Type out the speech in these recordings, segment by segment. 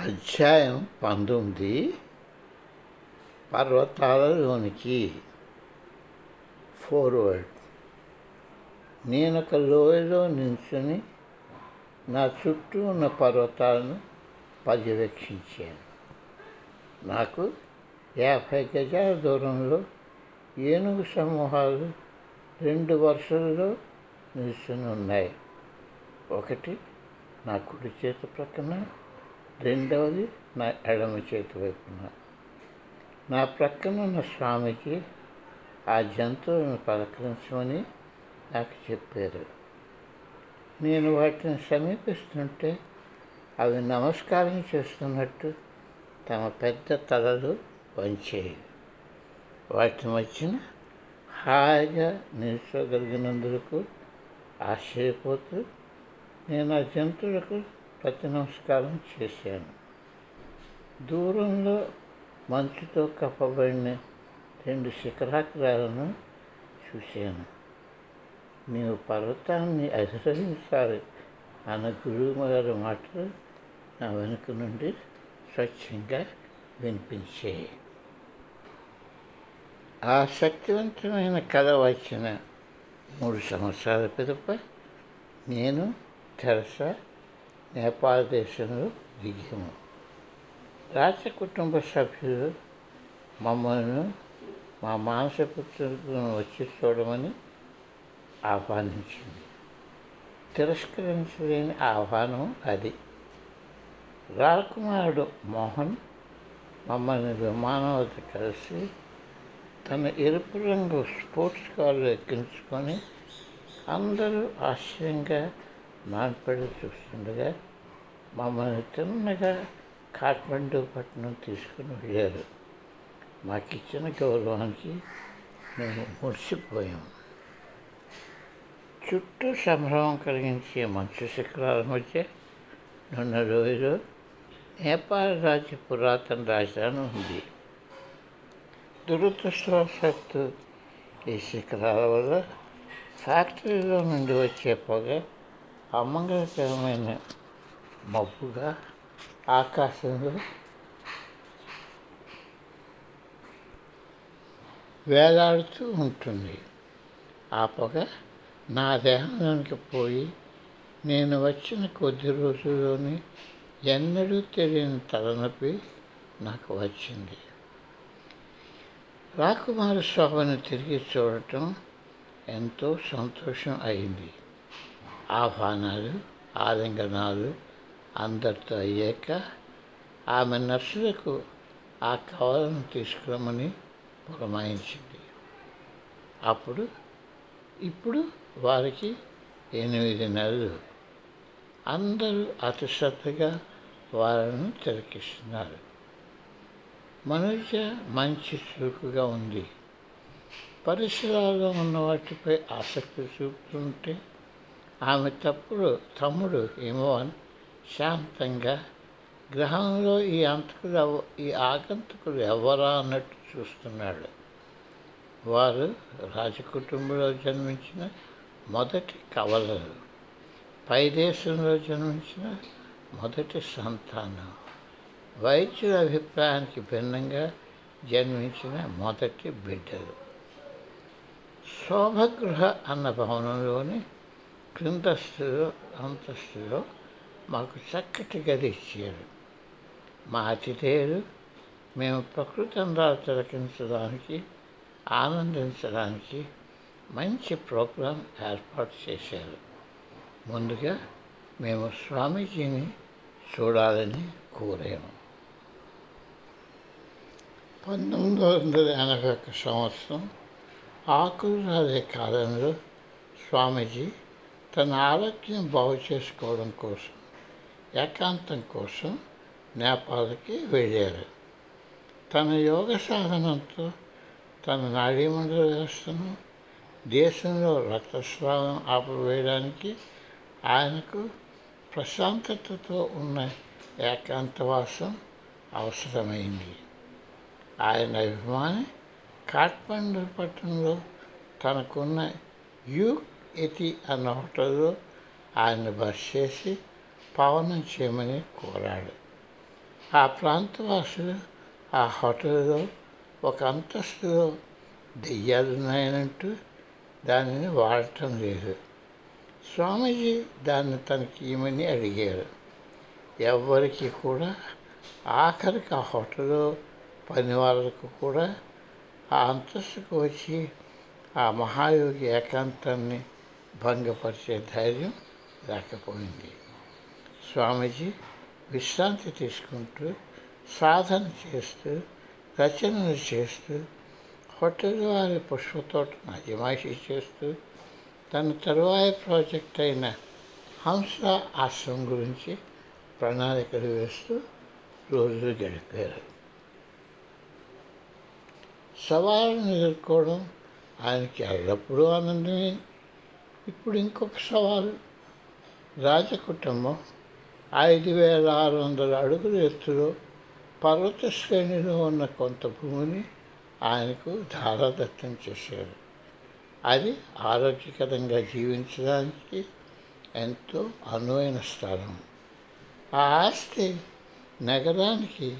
అధ్యాయం పంతొమ్మిది పర్వతాలలోనికి ఫోర్వర్డ్ నేను ఒక లోయలో నించుని నా చుట్టూ ఉన్న పర్వతాలను పర్యవేక్షించాను. నాకు యాభై గజాల దూరంలో ఏనుగు సమూహాలు రెండు వరుసలలో నిల్చుని ఉన్నాయి. ఒకటి నా కుడి చేతి ప్రక్కన రెండవది నా ఎడమ చేతి వైపున. నా ప్రక్కన ఉన్న స్వామికి ఆ జంతువులను పలకరించమని నాకు చెప్పారు. నేను వాటిని సమీపిస్తుంటే అవి నమస్కారం చేస్తున్నట్టు తమ పెద్ద తలలు వంచేవి వాటి మధ్యన హాయిగా నిల్చోగలిగినందుకు ఆశ్చర్యపోతూ నేను ఆ జంతువులకు ప్రతి నమస్కారం చేశాను. దూరంలో మంచుతో కప్పబడిన రెండు శిఖరాగ్రాలను చూశాను. మేము పర్వతాన్ని అధిరోహించాలి అన్న గురువు గారి మాటలు నా వెనుక నుండి స్వచ్ఛంగా వినిపించాయి. ఆ శక్తివంతమైన కథ వచ్చిన మూడు సంవత్సరాల పిదప నేను తెరసా నేపాల్ దేశంలో దిగాము రాజ కుటుంబ సభ్యులు మమ్మల్ని మా మానసపుత్రులను వచ్చి చూడమని ఆహ్వానించింది. తిరస్కరించలేని ఆహ్వానం అది. రాకుమారుడు మోహన్ మమ్మల్ని విమానం వద్ద కలిసి తన ఎరుపు రంగు స్పోర్ట్స్ కార్లు ఎక్కించుకొని అందరూ ఆశ్చర్యంగా మాన్పడి చూస్తుండగా మమ్మల్ని తిన్నగా కాఠ్మండూ పట్టణం తీసుకుని వెళ్ళారు. మాకు ఇచ్చిన గౌరవానికి మేము మురిసిపోయాం. చుట్టూ సంభ్రమం కలిగించే మంచు శిఖరాల మధ్య నున్న రోజులో నేపాల్ రాజ్య పురాతన రాజధాని ఉంది. దురదృష్టవశాత్తు ఈ శిఖరాల వల్ల ఫ్యాక్టరీలో నుండి వచ్చే పొగ అమంగళకరమైన మబ్బుగా ఆకాశంలో వేలాడుతూ ఉంటుంది. ఆ పొగ నా దేహంలోనికి పోయి నేను వచ్చిన కొద్ది రోజుల్లోనే ఎన్నడూ తెలియని తలనొప్పి నాకు వచ్చింది. రాకుమార శోభను తిరిగి చూడటం ఎంతో సంతోషం అయింది. ఆహ్వానాలు ఆలింగనాలు అందరితో అయ్యాక ఆమె నర్సులకు ఆ కవలను తీసుకురమ్మని పురమాయించింది అప్పుడు ఇప్పుడు వారికి ఎనిమిది నెలలు. అందరూ అతి శ్రద్ధగా వారిని తిలకిస్తున్నారు. మనుజ మంచి చురుకుగా ఉంది. పరిసరాల్లో ఉన్న వాటిపై ఆసక్తి చూపుతుంటే ఆమె తప్పుడు తమ్ముడు ఇమోన్ శాంతంగా గ్రహంలో ఈ అంతకులు ఈ ఆగంతకులు ఎవరా అన్నట్టు చూస్తున్నాడు. వారు రాజకుటుంబంలో జన్మించిన మొదటి కవలలు. పై దేశంలో జన్మించిన మొదటి సంతానం. వైద్యుల అభిప్రాయానికి భిన్నంగా జన్మించిన మొదటి బిడ్డలు. శోభగృహ అన్న భవనంలోని క్రిందస్తులో అంతస్తులో మాకు చక్కటి గది ఇచ్చారు. మా అతిథేయులు మేము ప్రకృతి అందాలు తిలకించడానికి ఆనందించడానికి మంచి ప్రోగ్రాం ఏర్పాటు చేశారు. ముందుగా మేము స్వామీజీని చూడాలని కోరాము పంతొమ్మిది వందల ఎనభై ఒక్క సంవత్సరం ఆకులు కాలంలో స్వామీజీ తన ఆరోగ్యం బాగు చేసుకోవడం కోసం ఏకాంతం కోసం నేపాల్కి వెళ్ళారు. తన యోగ సాధనంతో తన నాడీమండల వ్యవస్థను దేశంలో రక్తస్రావం ఆపివేయడానికి ఆయనకు ప్రశాంతతతో ఉన్న ఏకాంతవాసం అవసరమైంది. ఆయన అభిమాని కాఠ్మండు పట్టణంలో తనకున్న యూ ఇది అన్న హోటల్లో ఆయన బస్ చేసి పవనం చేయమని కోరాడు. ఆ ప్రాంతవాసులు ఆ హోటల్లో ఒక అంతస్తులో దెయ్యాలున్నాయనంటూ దానిని వాడటం లేదు. స్వామీజీ దాన్ని తనకి ఇవ్వమని అడిగారు. ఎవ్వరికి కూడా ఆఖరికి ఆ హోటల్లో పని వాళ్ళకు కూడా ఆ అంతస్తుకు వచ్చి ఆ మహాయోగి ఏకాంతాన్ని భంగపరిచే ధైర్యం లేకపోయింది స్వామీజీ విశ్రాంతి తీసుకుంటూ సాధన చేస్తూ రచనలు చేస్తూ హోటల్ వారి పుష్పతోటను అజమాయిషీ చేస్తూ తన తరువాయ ప్రాజెక్ట్ అయిన హంస ఆశ్రమం గురించి ప్రణాళికలు వేస్తూ రోజులు గడిపారు. సవాళ్ళను ఎదుర్కోవడం ఆయనకి ఎల్లప్పుడూ ఆనందమే. ఇప్పుడు ఇంకొక సవాలు. రాజకుటుంబం ఐదు వేల ఆరు వందల అడుగుల ఎత్తులో పర్వత శ్రేణిలో ఉన్న కొంత భూమిని ఆయనకు ధారాదత్తం చేశారు. అది ఆరోగ్యకరంగా జీవించడానికి ఎంతో అనువైన స్థలం. ఆ ఆస్తి నగరానికి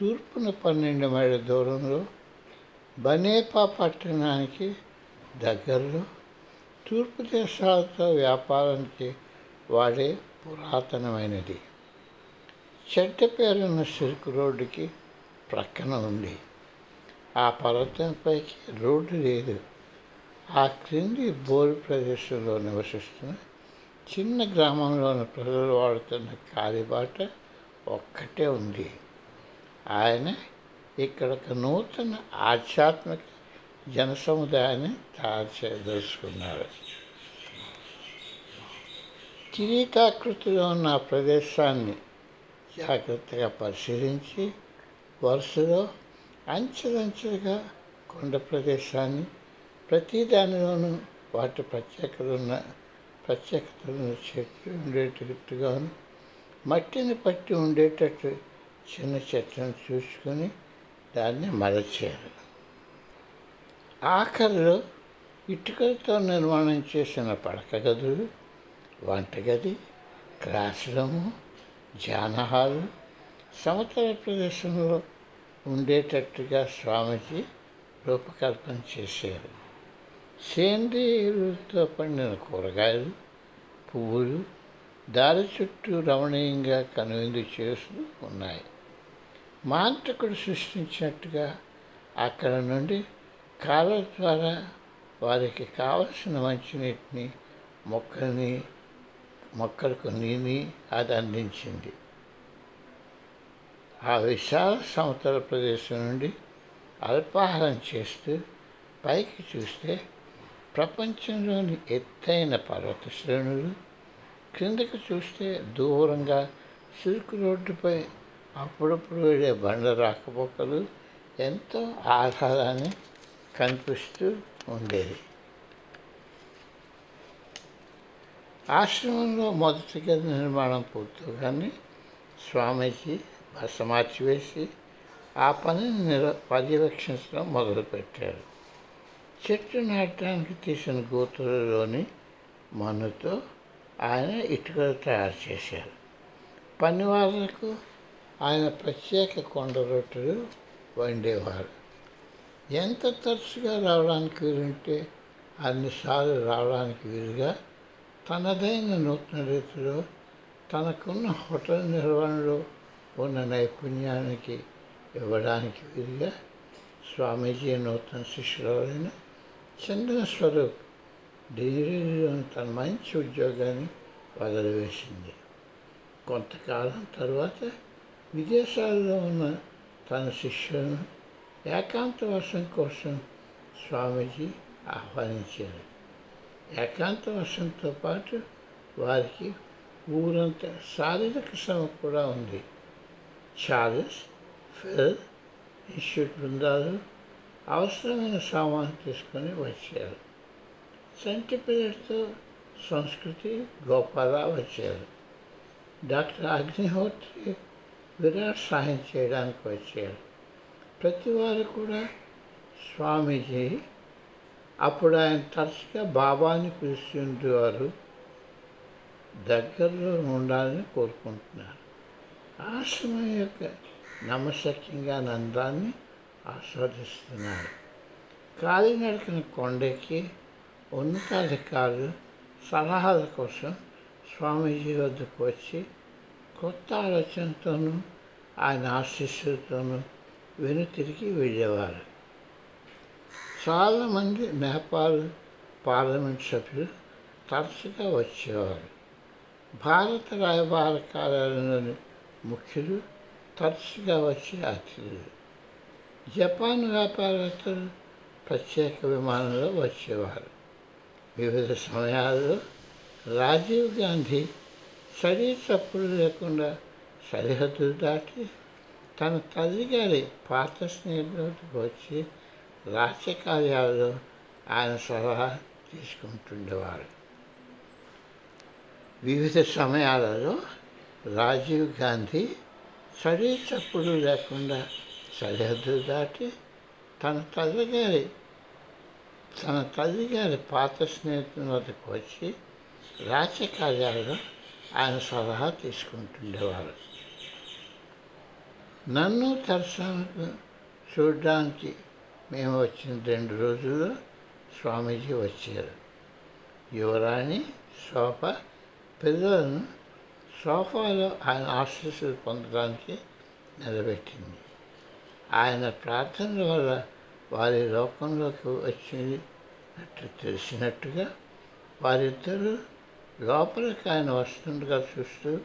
తూర్పున పన్నెండు మైళ్ళ దూరంలో బనేపా పట్టణానికి దగ్గరలో తూర్పు దేశాలతో వ్యాపారానికి వాడే పురాతనమైనది. చెడ్డ పేరున్న సిల్క్ రోడ్డుకి ప్రక్కన ఉంది. ఆ పర్వతంపైకి రోడ్డు లేదు. ఆ క్రింది బోరు ప్రదేశంలో నివసిస్తున్న చిన్న గ్రామంలోని ప్రజలు వాడుతున్న కాలిబాట ఒక్కటే ఉంది. ఆయన ఇక్కడ ఒక నూతన ఆధ్యాత్మిక జనసముదాయాన్ని తయారు చేయదలుచుకున్నారు. కిరీటాకృతిలో ఉన్న ప్రదేశాన్ని జాగ్రత్తగా పరిశీలించి వరుసలో అంచెలంచెలుగా కొండ ప్రదేశాన్ని ప్రతి దానిలోనూ వాటి ప్రత్యేకతలున్న ప్రత్యేకతలను చెట్లు ఉండేటట్టుగాను మట్టిని పట్టి ఉండేటట్టు చిన్న చెట్లను చూసుకొని దాన్ని మరచేయాలి ఆఖరిలో ఇటుకలతో నిర్మాణం చేసిన పడక గదులు వంటగది క్లాస్ రూము జానహాలు సమతల ప్రదేశంలో ఉండేటట్టుగా స్వామీజీ రూపకల్పన చేశారు. సేంద్రియ ఎరువులతో పండిన కూరగాయలు పువ్వులు దారి చుట్టూ రమణీయంగా కనువిందు చేస్తూ ఉన్నాయి. మాంత్రికుడు సృష్టించినట్టుగా అక్కడ నుండి కాలం ద్వారా వారికి కావలసిన మంచినీటిని మొక్కల్ని మొక్కలకు నీని అది అందించింది. ఆ విశాల సమతల ప్రదేశం నుండి అల్పాహారం చేస్తూ పైకి చూస్తే ప్రపంచంలోని ఎత్తైన పర్వత శ్రేణులు క్రిందకు చూస్తే దూరంగా సిల్క్ రోడ్డుపై అప్పుడప్పుడు వెళ్ళే బండ రాకపోకలు ఎంతో ఆహ్లాదాన్ని కనిపిస్తూ ఉండేది. ఆశ్రమంలో మొదటి గది నిర్మాణం పూర్తవగానే స్వామీజీ బస మార్చివేసి ఆ పనిని నిర పర్యవేక్షించడం మొదలుపెట్టారు. చెట్టు నాటడానికి తీసిన గోతులలోని మన్నుతో ఆయన ఇటుకలు తయారు చేశారు. పని వాళ్ళకు ఆయన ప్రత్యేక కొండ రొట్టెలు వండేవారు. ఎంత తరచుగా రావడానికి వీలుంటే అన్నిసార్లు రావడానికి వీలుగా తనదైన నూతన రీతిలో తనకున్న హోటల్ నిర్వహణలో ఉన్న నైపుణ్యానికి ఇవ్వడానికి వీలుగా స్వామీజీ నూతన శిష్యులైన చందన స్వరూప్ ఢిల్లీలోని తన మంచి ఉద్యోగాన్ని వదిలివేసింది. కొంతకాలం తర్వాత విదేశాల్లో ఉన్న తన శిష్యులను ఏకాంతవాసం కోసం స్వామీజీ ఆహ్వానించారు. ఏకాంతవాసంతో పాటు వారికి ఊరంత శారీరక శ్రమ కూడా ఉంది. చార్లెస్ ఫెల్ ఇన్స్టిట్యూట్ బృందాలు అవసరమైన సామాను తీసుకొని వచ్చారు. సంటి పిల్లలతో సంస్కృతి గోపాలరావు వచ్చారు. డాక్టర్ అగ్నిహోత్రి విరాట్ సహాయం చేయడానికి వచ్చారు. ప్రతి వారు కూడా స్వామీజీ అప్పుడు ఆయన తరచుగా బాబాని పిలుస్తుండేవారు. దగ్గరలో ఉండాలని కోరుకుంటున్నారు. ఆశ్రమం యొక్క నమ్మశక్యంగా నందాన్ని ఆస్వాదిస్తున్నారు. కాలినడకన కొండకి ఉన్నతాధికారులు సలహాల కోసం స్వామీజీ వద్దకు వచ్చి కొత్త ఆలోచనతోనూ ఆయన ఆశీస్సులతోనూ వెనుతిరిగి వెళ్ళేవారు. చాలామంది నేపాల్ పార్లమెంట్ సభ్యులు తరచుగా వచ్చేవారు. భారత రాయబార కార్యాలయంలోని ముఖ్యులు తరచుగా వచ్చే అతిథులు. జపాన్ వ్యాపారస్తులు ప్రత్యేక విమానంలో వచ్చేవారు. వివిధ సమయాల్లో రాజీవ్ గాంధీ చడీ చప్పుడు లేకుండా సరిహద్దులు దాటి తన తల్లిగారి పాత స్నేహితులకు వచ్చి రాష్ట్ర కార్యాలలో ఆయన సలహా తీసుకుంటుండేవారు. వివిధ సమయాలలో రాజీవ్ గాంధీ సరి చప్పుడు లేకుండా సరిహద్దు దాటి తన తల్లిగారి తన తల్లిగారి పాత స్నేహితుల వద్దకు వచ్చి రాజ్యకార్యాలలో ఆయన సలహా తీసుకుంటుండేవారు. నన్ను దర్శనకు చూడడానికి మేము వచ్చిన రెండు రోజుల్లో స్వామీజీ వచ్చారు. యువరాణి సోఫా పిల్లలను సోఫాలో ఆయన ఆశీస్సులు పొందడానికి నిలబెట్టింది. ఆయన ప్రార్థనల వల్ల వారి లోకంలోకి వచ్చినట్టు తెలిసినట్టుగా వారిద్దరూ లోపలికి ఆయన వస్తుండగా చూస్తూ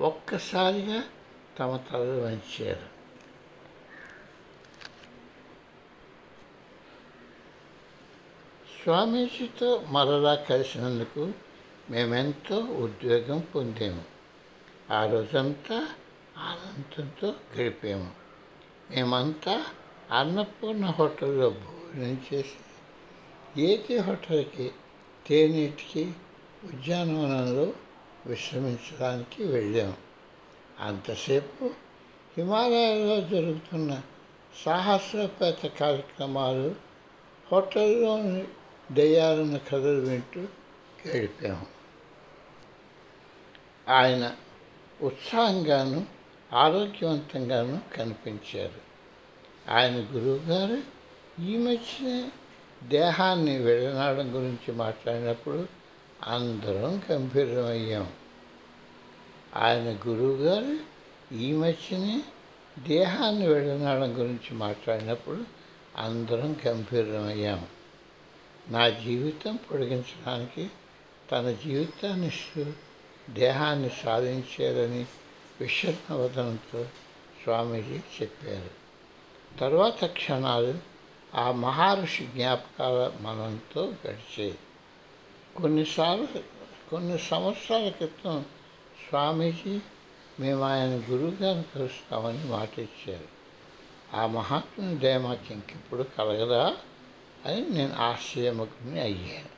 ఒక్కసారిగా తమ తలలు వంచారు. స్వామీజీతో మరలా కలిసినందుకు మేమెంతో ఉద్వేగం పొందాము. ఆ రోజంతా ఆనందంతో గడిపాము. మేమంతా అన్నపూర్ణ హోటల్లో భోజనం చేసి ఏతి హోటల్కి తేనీటికి ఉద్యానవనంలో విశ్రమించడానికి వెళ్ళాము. అంతసేపు హిమాలయాల్లో జరుగుతున్న సాహసోపేత కార్యక్రమాలు హోటల్లోని దయ్యాలన్న కథలు వింటూ గడిపాము ఆయన ఉత్సాహంగాను ఆరోగ్యవంతంగాను కనిపించారు. ఆయన గురువుగారు ఈ మధ్యనే దేహాన్ని విడనాడడం గురించి మాట్లాడినప్పుడు అందరం గంభీరమయ్యాం. ఆయన గురువుగారు ఈ మధ్యనే దేహాన్ని వెళ్ళనడం గురించి మాట్లాడినప్పుడు అందరం గంభీరమయ్యాం. నా జీవితం పొడిగించడానికి తన జీవితాన్ని దేహాన్ని సాధించారని విషణవదనంతో స్వామీజీ చెప్పారు. తర్వాత క్షణాలు ఆ మహర్షి జ్ఞాపకాల మనంతో గడిచాయి. కొన్నిసార్లు కొన్ని సంవత్సరాల క్రితం స్వామీజీ మేము ఆయన గురువుగారిని కలుస్తామని మాట ఇచ్చారు. ఆ మహాత్ముని దయ ఇంకిప్పుడు కలగదా అని నేను ఆశ్చర్యముఖుని అయ్యాను.